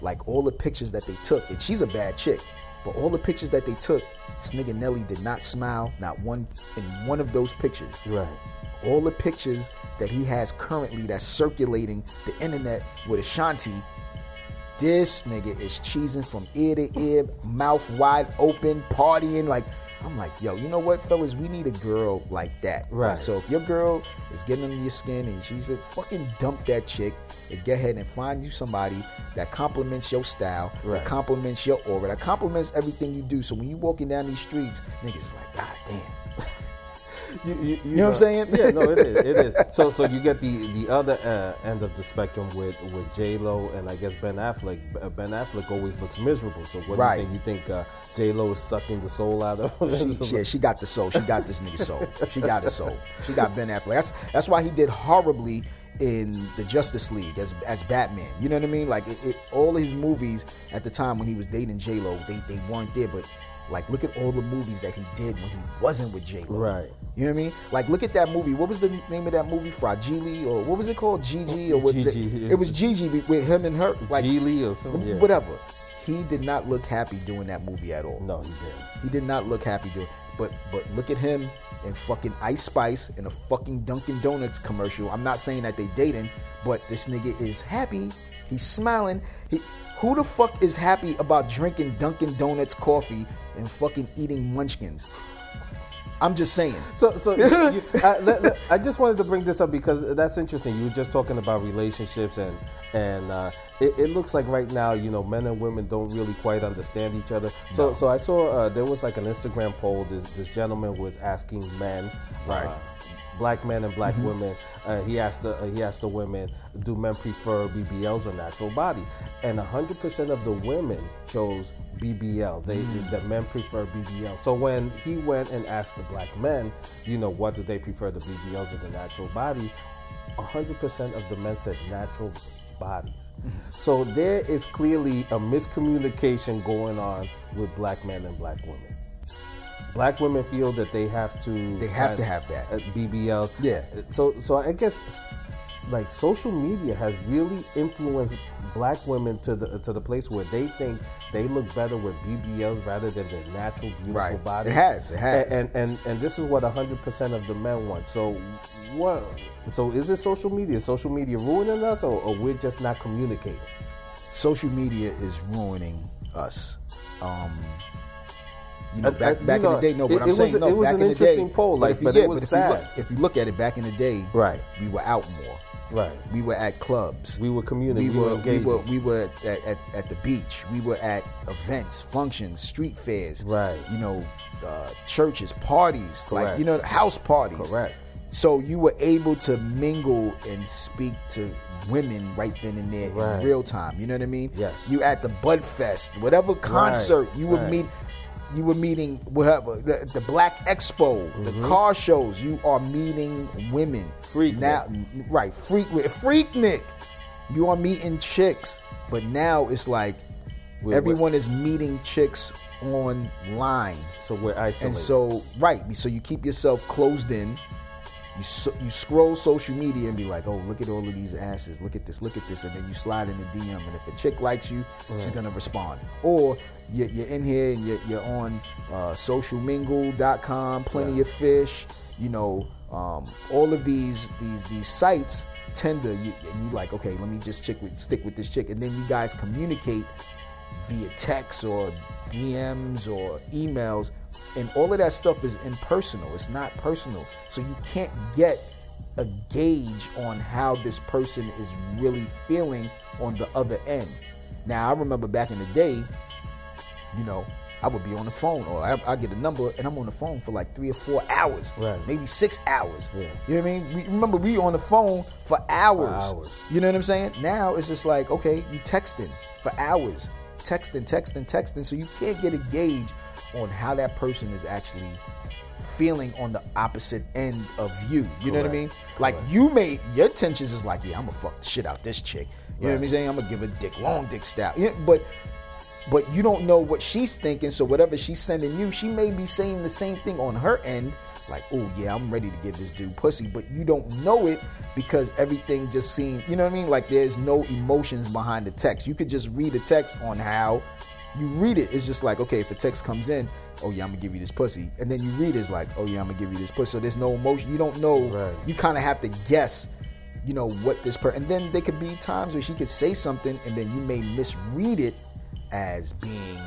like all the pictures that they took, and she's a bad chick. But all the pictures that they took, this nigga Nelly did not smile, not one in one of those pictures Right. All the pictures that he has currently that's circulating the internet with Ashanti, this nigga is cheesing from ear to ear, mouth wide open, partying. Like, I'm like, yo, you know what, fellas? We need a girl like that. Right. So if your girl is getting under your skin and she's a fucking dump that chick and get ahead and find you somebody that complements your style, Right. that complements your aura, that complements everything you do. So when you walking down these streets, niggas is like, God damn. You, you, you know what I'm saying? Yeah, no, it is. It is. So, so you get the the other uh, end of the spectrum with with J Lo and I guess Ben Affleck. Uh, Ben Affleck always looks miserable. So, what Right. do you think? You think uh, J Lo is sucking the soul out of him? She, yeah, she got the soul. She got this nigga soul. She got his soul. She got Ben Affleck. That's that's why he did horribly in the Justice League as as Batman. You know what I mean? Like it, it, all his movies at the time when he was dating J Lo, they they weren't there. But Like, look at all the movies that he did when he wasn't with J Lo. Right. You know what I mean? Like, look at that movie. What was the name of that movie? Fragile or what was it called? Gigi or what? Gigi. It was Gigi with him and her. Like, Geely or something. Yeah. whatever. He did not look happy doing that movie at all. No, he didn't. He did not look happy doing. But but look at him in fucking Ice Spice in a fucking Dunkin' Donuts commercial. I'm not saying that they dating, but this nigga is happy. He's smiling. He who the fuck is happy about drinking Dunkin' Donuts coffee and fucking eating munchkins? I'm just saying. So, so you, I, let- let- I just wanted to bring this up because that's interesting. You were just talking about relationships, and and uh, it, it looks like right now, you know, men and women don't really quite understand each other. So, so I saw uh, there was like an Instagram poll. This this gentleman was asking men, Right. uh, black men and black women. Uh, he asked the uh, he asked the women, do men prefer BBLs or natural body? And 100% of the women chose BBL. They the men prefer BBL. So when he went and asked the black men, you know, what do they prefer, the BBLs or the natural body? 100% of the men said natural bodies. So there is clearly a miscommunication going on with black men and black women. Black women feel that they have to They have to have that. uh, BBL. Yeah. So so I guess like social media has really influenced black women to the to the place where they think they look better with BBLs rather than their natural beautiful Right. body. It has, it has. And and and, and this is what 100% of the men want. So what so is it social media? Is social media ruining us or, or we're just not communicating? social media is ruining us. Um, you know, back I- back you in the day, no, but it- I'm it was saying a- no. it was back an in the day, interesting poll, like, if you, but yeah, it was if. You look, if you look at it, back in the day, Right. we were out more. Right. We were at clubs. We were community. we we were we were we were at, at, at the beach. We were at events, functions, street fairs. Right. You know, uh, churches, parties, like you know, house parties. Correct. So you were able to mingle and speak to women right then and there Right. in real time. You know what I mean? Yes. You at the Bud Fest, whatever concert you would right. meet. You were meeting whatever the, the Black Expo, the mm-hmm. car shows. You are meeting women. Freak now, right? Freak, Freaknik. You are meeting chicks, but now it's like We're- everyone is meeting chicks online. So we're isolated. And so, right, so you keep yourself closed in. You so, you scroll social media and be like, oh, look at all of these asses. Look at this. Look at this. And then you slide in the DM. And if a chick likes you, she's gonna respond. Or you're, you're in here and you're, you're on uh, socialmingle.com, plenty of fish. You know, um, all of these these these sites tend to, you, and you like, okay, let me just chick with, stick with this chick, and then you guys communicate via text or DMs or emails, and all of that stuff is impersonal. It's not personal, so you can't get a gauge on how this person is really feeling on the other end. Now, I remember back in the day, you know, I would be on the phone, or I, I get a number, and I'm on the phone for like three or four hours, Right. maybe six hours. Yeah. You know what I mean? We, remember, we on the phone for hours. hours. You know what I'm saying? Now it's just like, okay, you texting for hours, texting, texting, texting, so you can't get a gauge on how that person is actually feeling on the opposite end of you. You know what I mean? Correct. Like you may your intentions is like, yeah, I'm gonna fuck the shit out this chick. You know what I'm saying? I'm gonna give a dick long dick style. Yeah, but but you don't know what she's thinking. So whatever she's sending you, she may be saying the same thing on her end. Like, oh yeah, I'm ready to give this dude pussy, but you don't know it because everything just seems, you know what I mean? Like there's no emotions behind the text. You could just read the text on how you read it. It's just like, okay, if a text comes in, oh yeah, I'm gonna give you this pussy, and then you read it, it's like, oh yeah, I'm gonna give you this pussy. So there's no emotion. You don't know. Right. You kind of have to guess you know what this person and then there could be times where she could say something and then you may misread it as being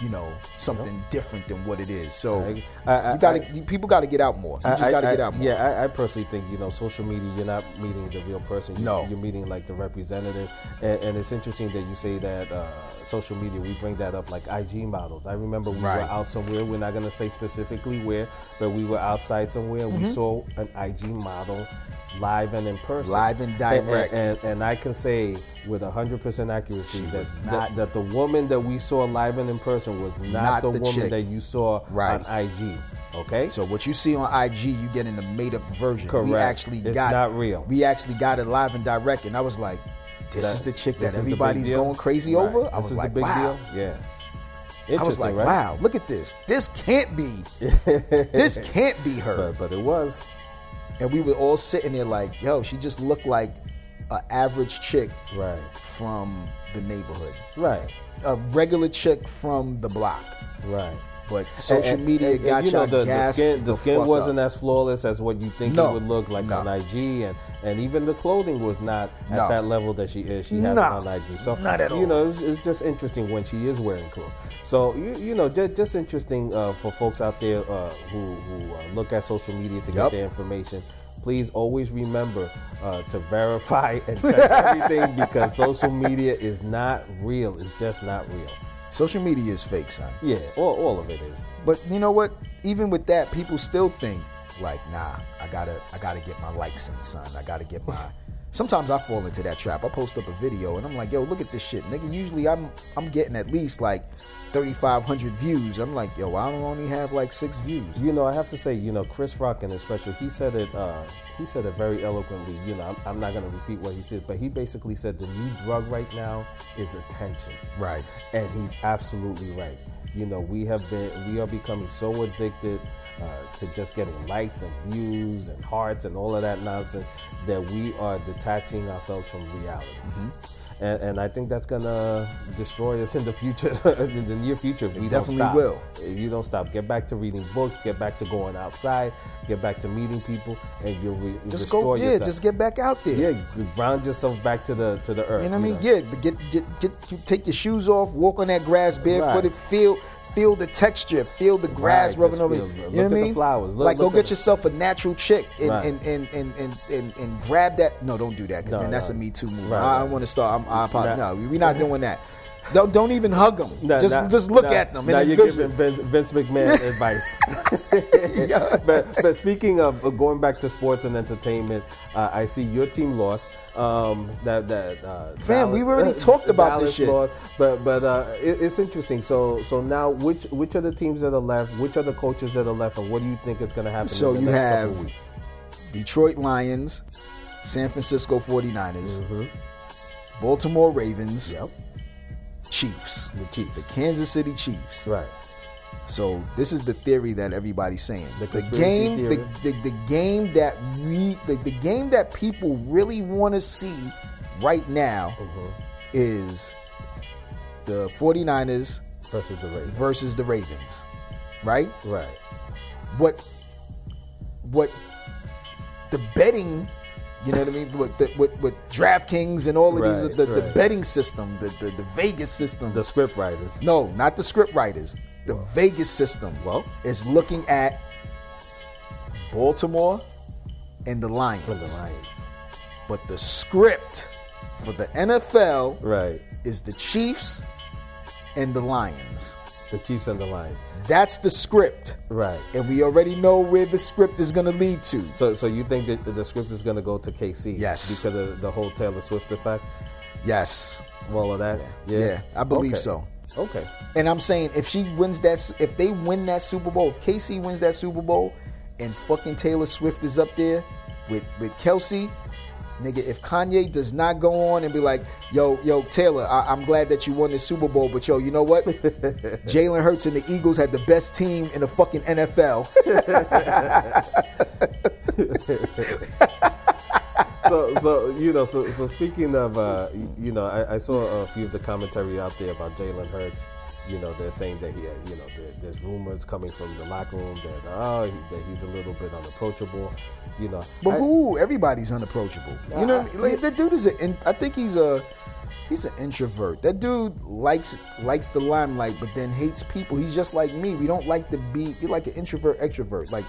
you know something different than what it is. So I- you gotta I- people gotta get out more you just gotta get out more Yeah, I, I personally think you know social media. You're not meeting the real person. You, No. you're meeting like the representative. And, and it's interesting that you say that uh, social media. We bring that up like IG models. I remember we Right. were out somewhere. We're not gonna say specifically where, but we were outside somewhere. and Mm-hmm. We saw an IG model live and in person, Live and direct. And, and, and I can say with 100% accuracy that, that that the woman that we saw live and in person was not, Not the, the woman chick. that you saw Right. on IG. Okay. so what you see on IG, you get in the made up version. Correct. We actually It's got not real. We actually got it live and direct, and I was like, "This That- is the chick that is the big everybody's going crazy Right. over." I This was is like, the big "Wow." deal. Yeah. I was like, right? wow, look at this. This can't be. this can't be her. But, but it was. And we were all sitting there like, yo, she just looked like an average chick Right. from the neighborhood, Right. a regular chick from the block. Right. But social And- and- media and- and, got you know the, the skin. The, skin wasn't up. as flawless as what you think No. it would look like No. on IG, and and even the clothing was not at that level that she is. She has No. on IG. So Not at you all. know, it's, it's just interesting when she is wearing clothes. So you, you know, just, just interesting uh, for folks out there uh, who who uh, look at social media to get their information. Please always remember uh, to verify and check everything because social media is not real. It's just not real. Social media is fake, son. Yeah, all, all of it is. But you know what? Even with that, people still think like, nah, I gotta, I gotta get my likes in, son. I gotta get my. Sometimes I fall into that trap. I post up a video and I'm like, yo, look at this shit, nigga. Usually I'm, I'm getting at least like 3,500 views. I'm like, yo, I don't only have like six views. You know, I have to say, you know, Chris Rock and special, he said it. Uh, he said it very eloquently. You know, I'm, I'm not going to repeat what he said, but he basically said the new drug right now is attention, Right. and he's absolutely right. You know, we have been, we are becoming so addicted uh, to just getting likes and views and hearts and all of that nonsense that we are detaching ourselves from reality. And, and I think that's gonna destroy us in the future, in the near future. If we definitely don't stop. will. If you don't stop, get back to reading books, get back to going outside, get back to meeting people, and you'll re- Just go, yeah, yourself. just get back out there. yeah, ground yourself back to the to the earth. You know what I mean? know? Yeah, get, get, get, you take your shoes off, walk on that grass barefooted, Right. feel, feel the texture, feel the grass rubbing over. you look know what at I the mean? flowers, look- like, go get yourself a natural chick and and, and, and, and, and, grab that. No, don't do that because No, then that's no. a Me Too move. I, right. want to start. I'm, I apologize. No, we're not doing that. Don't, don't even hug them. Nah, just nah, just look at them. Now you're giving Vince, Vince McMahon advice. but but speaking of uh, going back to sports and entertainment, uh, I see your team lost. Um, that that uh, Fam, we already talked about this shit. but but uh, it, it's interesting. So so now, which which are the teams that are left? Which are the coaches that are left, and what do you think is going to happen? So in the you next have-? Detroit Lions, San Francisco 49ers, Mm-hmm. Baltimore Ravens, Yep, Chiefs. the Chiefs. The Kansas City Chiefs. Right. So this is the theory that everybody's saying. The The, game, the, the, the game that we, the, the game that people really want to see right now Mm-hmm. is the 49ers Versus the Ravens. versus the Ravens, right? Right. What, what, the betting, you know what I mean? With, the, with, with DraftKings and all of Right, these, the, the betting system, the, the, the Vegas system, The script writers. no, not the script writers. The Vegas system Well? is looking at Baltimore and the Lions. For the Lions. But the script for the NFL Right. is the Chiefs and the Lions. The Chiefs and the Lions. That's the script. Right. And we already know where the script is going to lead to. So, so you think that the script is going to go to KC? Yes. Because of the whole Taylor Swift effect, Yes. all of that. Yeah, I believe Okay. so. Okay. And I'm saying if she wins that, if they win that Super Bowl, if KC wins that Super Bowl, and fucking Taylor Swift is up there with with Kelce, nigga, if Kanye does not go on and be like, yo, yo, Taylor, I, I'm glad that you won the Super Bowl, but yo, you know what? Jalen Hurts and the Eagles had the best team in the fucking NFL. so, so you know, so, so speaking of, uh, you, know, I, I saw a few of the commentary out there about Jalen Hurts. You know, they're saying that he, you know, there, there's rumors coming from the locker room that oh, he, that he's a little bit unapproachable. You know, But I- who? Everybody's unapproachable. You know, what I mean? like, that dude is a. in- I think he's a. He's an introvert. That dude likes likes the limelight, but then hates people. He's just like me. We don't like to be. You're like an introvert, extrovert. Like,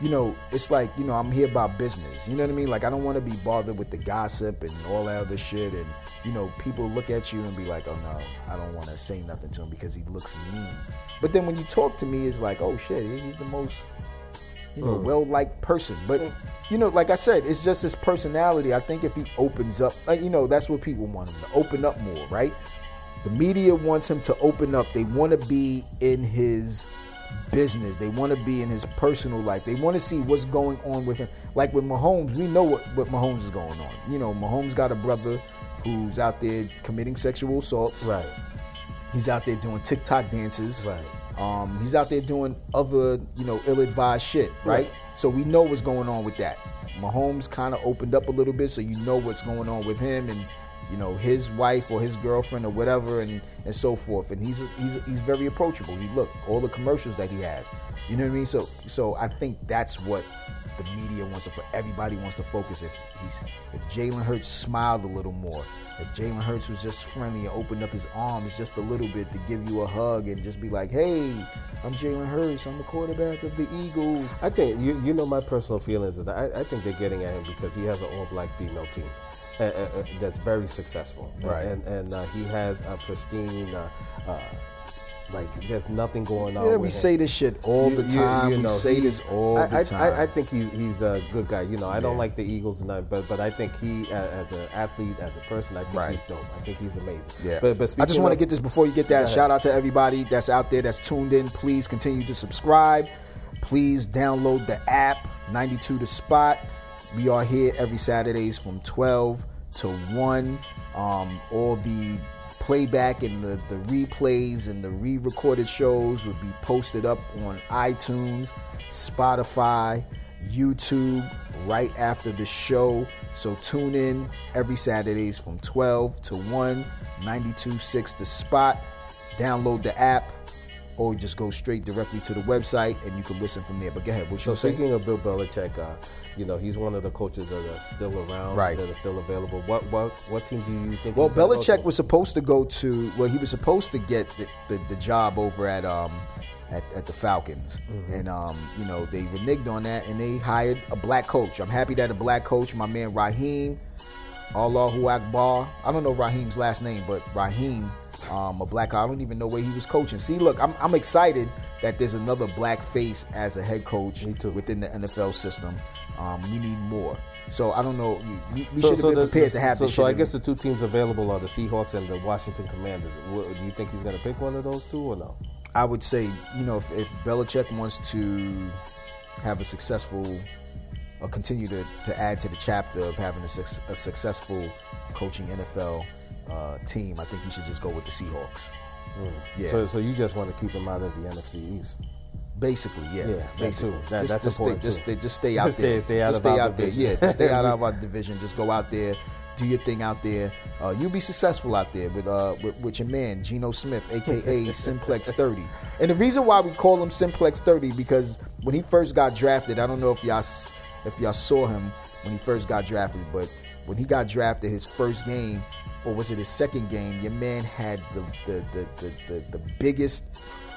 you know, it's like you know, I'm here about business. You know what I mean? Like, I don't want to be bothered with the gossip and all that other shit. And you know, people look at you and be like, oh no, I don't want to say nothing to him because he looks mean. But then when you talk to me, it's like, oh shit, he's the most you know, mm. well liked person. But you know, like I said, it's just his personality. I think if he opens up, like, you know, that's what people want him to open up more, right? The media wants him to open up. They want to be in his business. They want to be in his personal life. They want to see what's going on with him. Like with Mahomes, we know what, what Mahomes is going on. You know, Mahomes got a brother who's out there committing sexual assaults. right. He's out there doing TikTok dances. Right. Um, he's out there doing other, you know, ill-advised shit, right? Right. So we know what's going on with that. Mahomes kind of opened up a little bit, so you know what's going on with him and you know his wife or his girlfriend or whatever, and and so forth. And he's he's he's very approachable. you look all the commercials that he has. You know what I mean? So so I think that's what the media wants to. For everybody wants to focus. If he's if Jalen Hurts smiled a little more, if Jalen Hurts was just friendly and opened up his arms just a little bit to give you a hug and just be like, "Hey, I'm Jalen Hurts. I'm the quarterback of the Eagles." I think you you know my personal feelings is that I, I think they're getting at him because he has an all black female team uh, uh, uh, that's very successful, Right. And and uh, he has a pristine, uh, uh, like there's nothing going on. Yeah, we him. say this shit all You- the time. you we know, say this all I, the time. I, I think he's he's a good guy. You know, I don't like the Eagles and that, but but I think he as an athlete, as a person, I think Right. he's dope. I think he's amazing. Yeah. But, but I just want to get this before you get that. Shout out to everybody that's out there that's tuned in. Please continue to subscribe. Please download the app 92 to Spot. We are here every Saturdays from 12 to 1. Um, all the playback and the, the replays and the re-recorded shows would be posted up on iTunes, Spotify, YouTube right after the show. So tune in every Saturdays from 12 to 1, 92.6 The Spot. Download the app or just go straight directly to the website and you can listen from there. But go ahead, what So speaking of Bill Belichick, uh, you know he's one of the coaches that are still around, Right. That are still available. What what what team do you think? Well, Belichick was supposed to go to. Well, he was supposed to get the, the, the job over at um at, at the Falcons, Mm-hmm. and um you know they reneged on that and they hired a black coach. I'm happy that a black coach, my man Raheem, Allahu Akbar. I don't know Raheem's last name, but Raheem, um, a black. I don't even know where he was coaching. See, look, I'm I'm excited that there's another black face as a head coach within the NFL system. Um, we need more. So I don't know. We, we So- should have so been the- prepared to have so, this. so I guess the two teams available are the Seahawks and the Washington Commanders. Wh- Do you think he's going to pick one of those two or no? I would say, you know, if, if Belichick wants to have a successful, or continue to, to add to the chapter of having a, suc- a successful coaching NFL uh, team, I think he should just go with the Seahawks. Yeah, Hmm. So, so you just want to keep him out of the NFC East. basically, yeah, Yeah, that basically. too. That- just, that's just important, stay, just stay, just stay out Just there. stay- stay out just of stay our out there. division. Yeah, just stay out of our division. Just go out there, do your thing out there. Uh, you'll be successful out there with uh with, with your man Geno Smith, aka Simplex 30. And the reason why we call him Simplex 30 because when he first got drafted, I don't know if y'all if y'all saw him when he first got drafted, but when he got drafted, his first game, or was it his second game? Your man had the the the the, the, the biggest.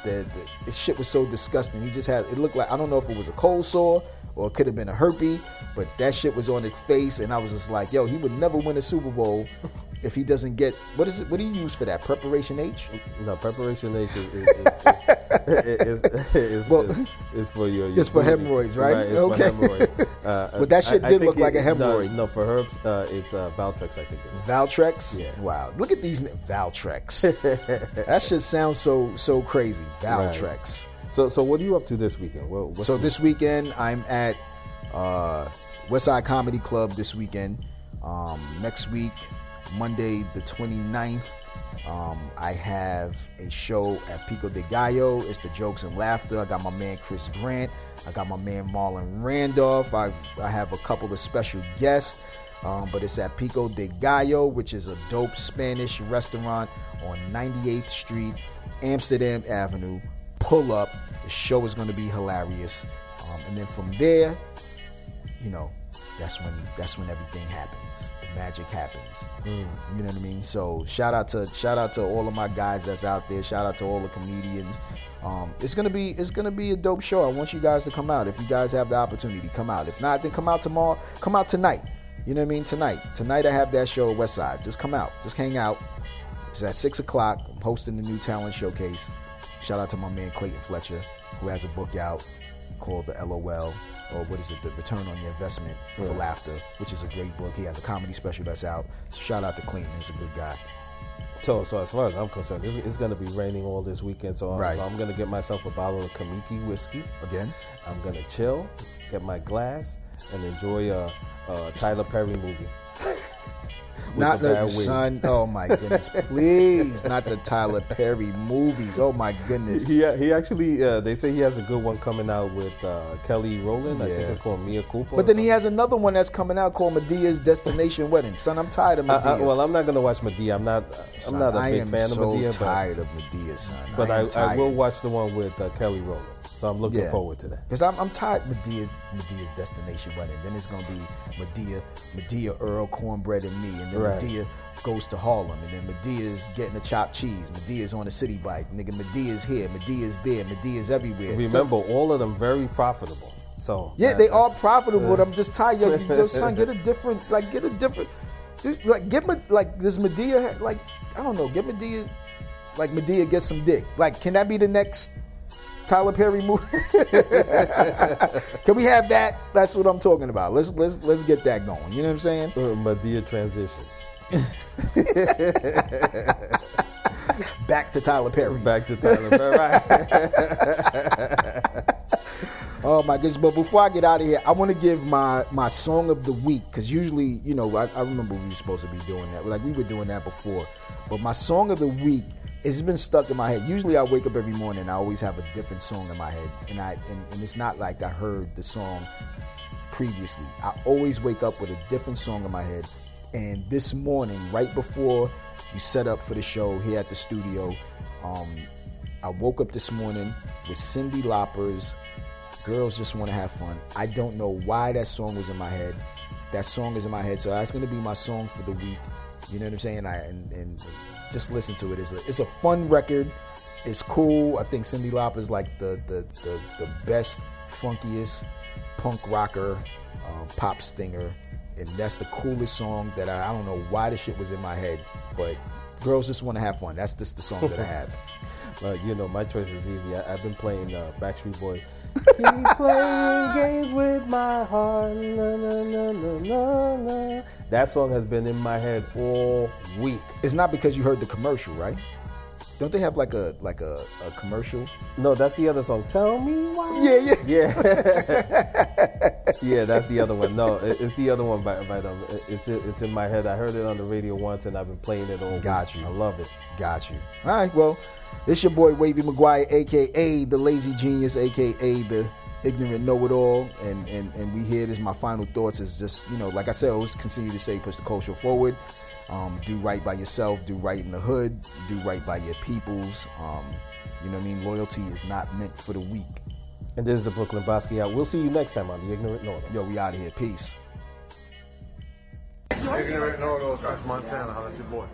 The, the this shit was so disgusting. He just had it looked like I don't know if it was a cold sore or it could have been a herpes, but that shit was on his face, and I was just like, yo, he would never win a Super Bowl if he doesn't get what is it? What do you use for that? Preparation H? No, preparation is, is, is, is, is, is, Well, is, is for your, your it's for hemorrhoids, right? it's Okay. hemorrhoid. Uh, But that shit I- I did think look like a hemorrhoid. No, for herbs, uh, it's uh, Valtrex, I think it is. Valtrex? Yeah. Wow. Look at these Valtrex. that shit sounds so so crazy. Valtrex. So, so what are you up to this weekend? What, what's So this weekend I'm at uh, Westside Comedy Club this weekend. Um, next week, Monday the 29th, um, I have a show at Pico de Gallo. It's the Jokes and Laughter. I got my man Chris Grant. I got my man Marlon Randolph. I, I have a couple of special guests. Um, but it's at Pico de Gallo, which is a dope Spanish restaurant on 98th Street, Amsterdam Avenue. Pull up. The show is going to be hilarious. Um, and then from there, you know, that's when that's when everything happens. Magic happens. You know what I mean? So shout out to shout out to all of my guys that's out there. Shout out to all the comedians. Um, it's gonna be it's gonna be a dope show. I want you guys to come out. If you guys have the opportunity, come out. If not, then come out tomorrow. Come out tonight. You know what I mean? Tonight. Tonight I have that show at West Side. Just come out. Just hang out. It's at six o'clock. I'm hosting the new talent showcase. Shout out to my man Clayton Fletcher, who has a book out called the LOL, or what is it, the Return on Your Investment for Yeah. Laughter, which is a great book. He has a comedy special that's out. So shout out to Clinton, He's a good guy. So, so as far as I'm concerned, it's, it's going to be raining all this weekend. So, I'm- Right. so I'm going to get myself a bottle of Kamiki whiskey. Again, I'm going to chill, get my glass, and enjoy a, a Tyler Perry movie. Not the the, son. Oh my goodness, please, not the Tyler Perry movies. Oh my goodness. He, he actually, uh, they say he has a good one coming out with uh, Kelly Rowland. I think it's called Mea Culpa. But then he has another one that's coming out called Madea's Destination Wedding. Son, I'm tired of I, Madea. I, well, I'm not gonna watch Madea. I'm not. Son, I'm not a I big fan so of Madea, but, tired of Madea, son. but I, I, I, will watch the one with uh, Kelly Rowland. So I'm looking Yeah. forward to that. Because I'm, I'm tired of Madea, Madea's Destination Wedding. Then it's going to be Madea, Madea, Earl, Cornbread, and me. And then Right. Madea goes to Harlem. And then Madea's getting a chopped cheese. Madea's on a city bike. Nigga, Madea's here. Madea's there. Madea's everywhere. So- Remember, all of them very profitable. So yeah, they are profitable, but I'm just tired. Yo, yo, son, get a different, like, get a different, just, like, get, Me- like, this Madea, like, I don't know, get Madea, like, Madea get some dick. Like, can that be the next Tyler Perry movie? can we have that? That's what I'm talking about. Let's let's let's get that going. You know what I'm saying? Uh, Madea transitions. Back to Tyler Perry. Back to Tyler Perry. Right. Oh my goodness! But before I get out of here, I want to give my my song of the week because usually, you know, I, I remember we were supposed to be doing that. Like we were doing that before. But my song of the week it's been stuck in my head. Usually, I wake up every morning. and I always have a different song in my head, and I and, and it's not like I heard the song previously. I always wake up with a different song in my head. And this morning, right before we set up for the show here at the studio, um, I woke up this morning with Cyndi Lauper's Girls Just Want to Have Fun. I don't know why that song was in my head. That song is in my head, so that's to be my song for the week. You know what I'm saying? I and, and just listen to it. It's a, it's a fun record. It's cool. I think Cyndi Lauper is like the the, the, the best, funkiest punk rocker, uh, pop stinger, and that's the coolest song that I, I don't know why the shit was in my head, but Girls Just Want to Have Fun. That's just the song that I have. Uh, you know, my choice is easy. I, I've been playing uh, Backstreet Boys. Keep playing games with my heart. Na, na, na, na, na, na. That song has been in my head all week. It's not because you heard the commercial, right? Don't they have like a like a, a commercial? No, that's the other song. Tell me why. Yeah, yeah. Yeah, yeah, that's the other one. No, it- it's the other one by, by them. It- It's it's in my head. I heard it on the radio once, and I've been playing it all. Got week. you. I love it. Got you. All right, well, this your boy Wavy McGuire, aka the lazy genius, aka the ignorant know-it-all, and and and we here. This is my final thoughts. Is just you know, like I said, I always continue to say, push the culture forward. Um, do right by yourself. Do right in the hood. Do right by your peoples. Um, you know what I mean? Loyalty is not meant for the weak. And this is the Brooklyn Basquiat. We'll see you next time on the Ignorant Know-it-all. Yo, we out of here. Peace. Ignorant know-it-all, Montana. How that's your boy?